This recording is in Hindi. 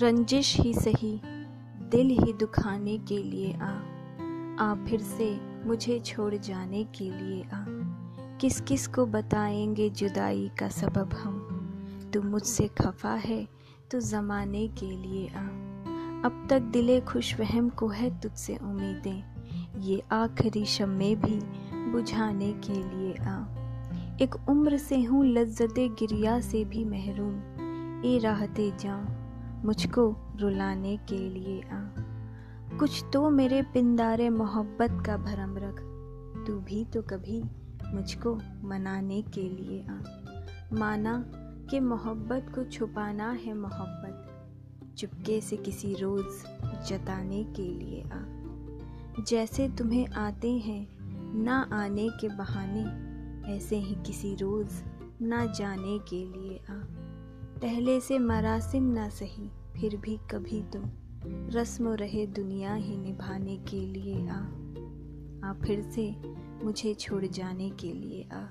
रंजिश ही सही, दिल ही दुखाने के लिए आ। आ फिर से मुझे छोड़ जाने के लिए आ। किस किस को बताएँगे जुदाई का सबब हम? तू मुझसे खफा है तो ज़माने के लिए आ। अब तक दिले खुश वहम को है तुझसे उम्मीदें, ये आखिरी शम्मे भी बुझाने के लिए आ। एक उम्र से हूँ लज्जत गिरिया से भी महरूम, ए राहते जाऊँ मुझको रुलाने के लिए आ। कुछ तो मेरे पिंदारे मोहब्बत का भरम रख। तू भी तो कभी मुझको मनाने के लिए आ। माना कि मोहब्बत को छुपाना है मोहब्बत। चुपके से किसी रोज़ जताने के लिए आ। जैसे तुम्हें आते हैं, ना आने के बहाने, ऐसे ही किसी रोज़ ना जाने के लिए आ। पहले से मरासिम ना सही, फिर भी कभी तुम। रस्म रहे दुनिया ही निभाने के लिए आ। आ फिर से मुझे छोड़ जाने के लिए आ।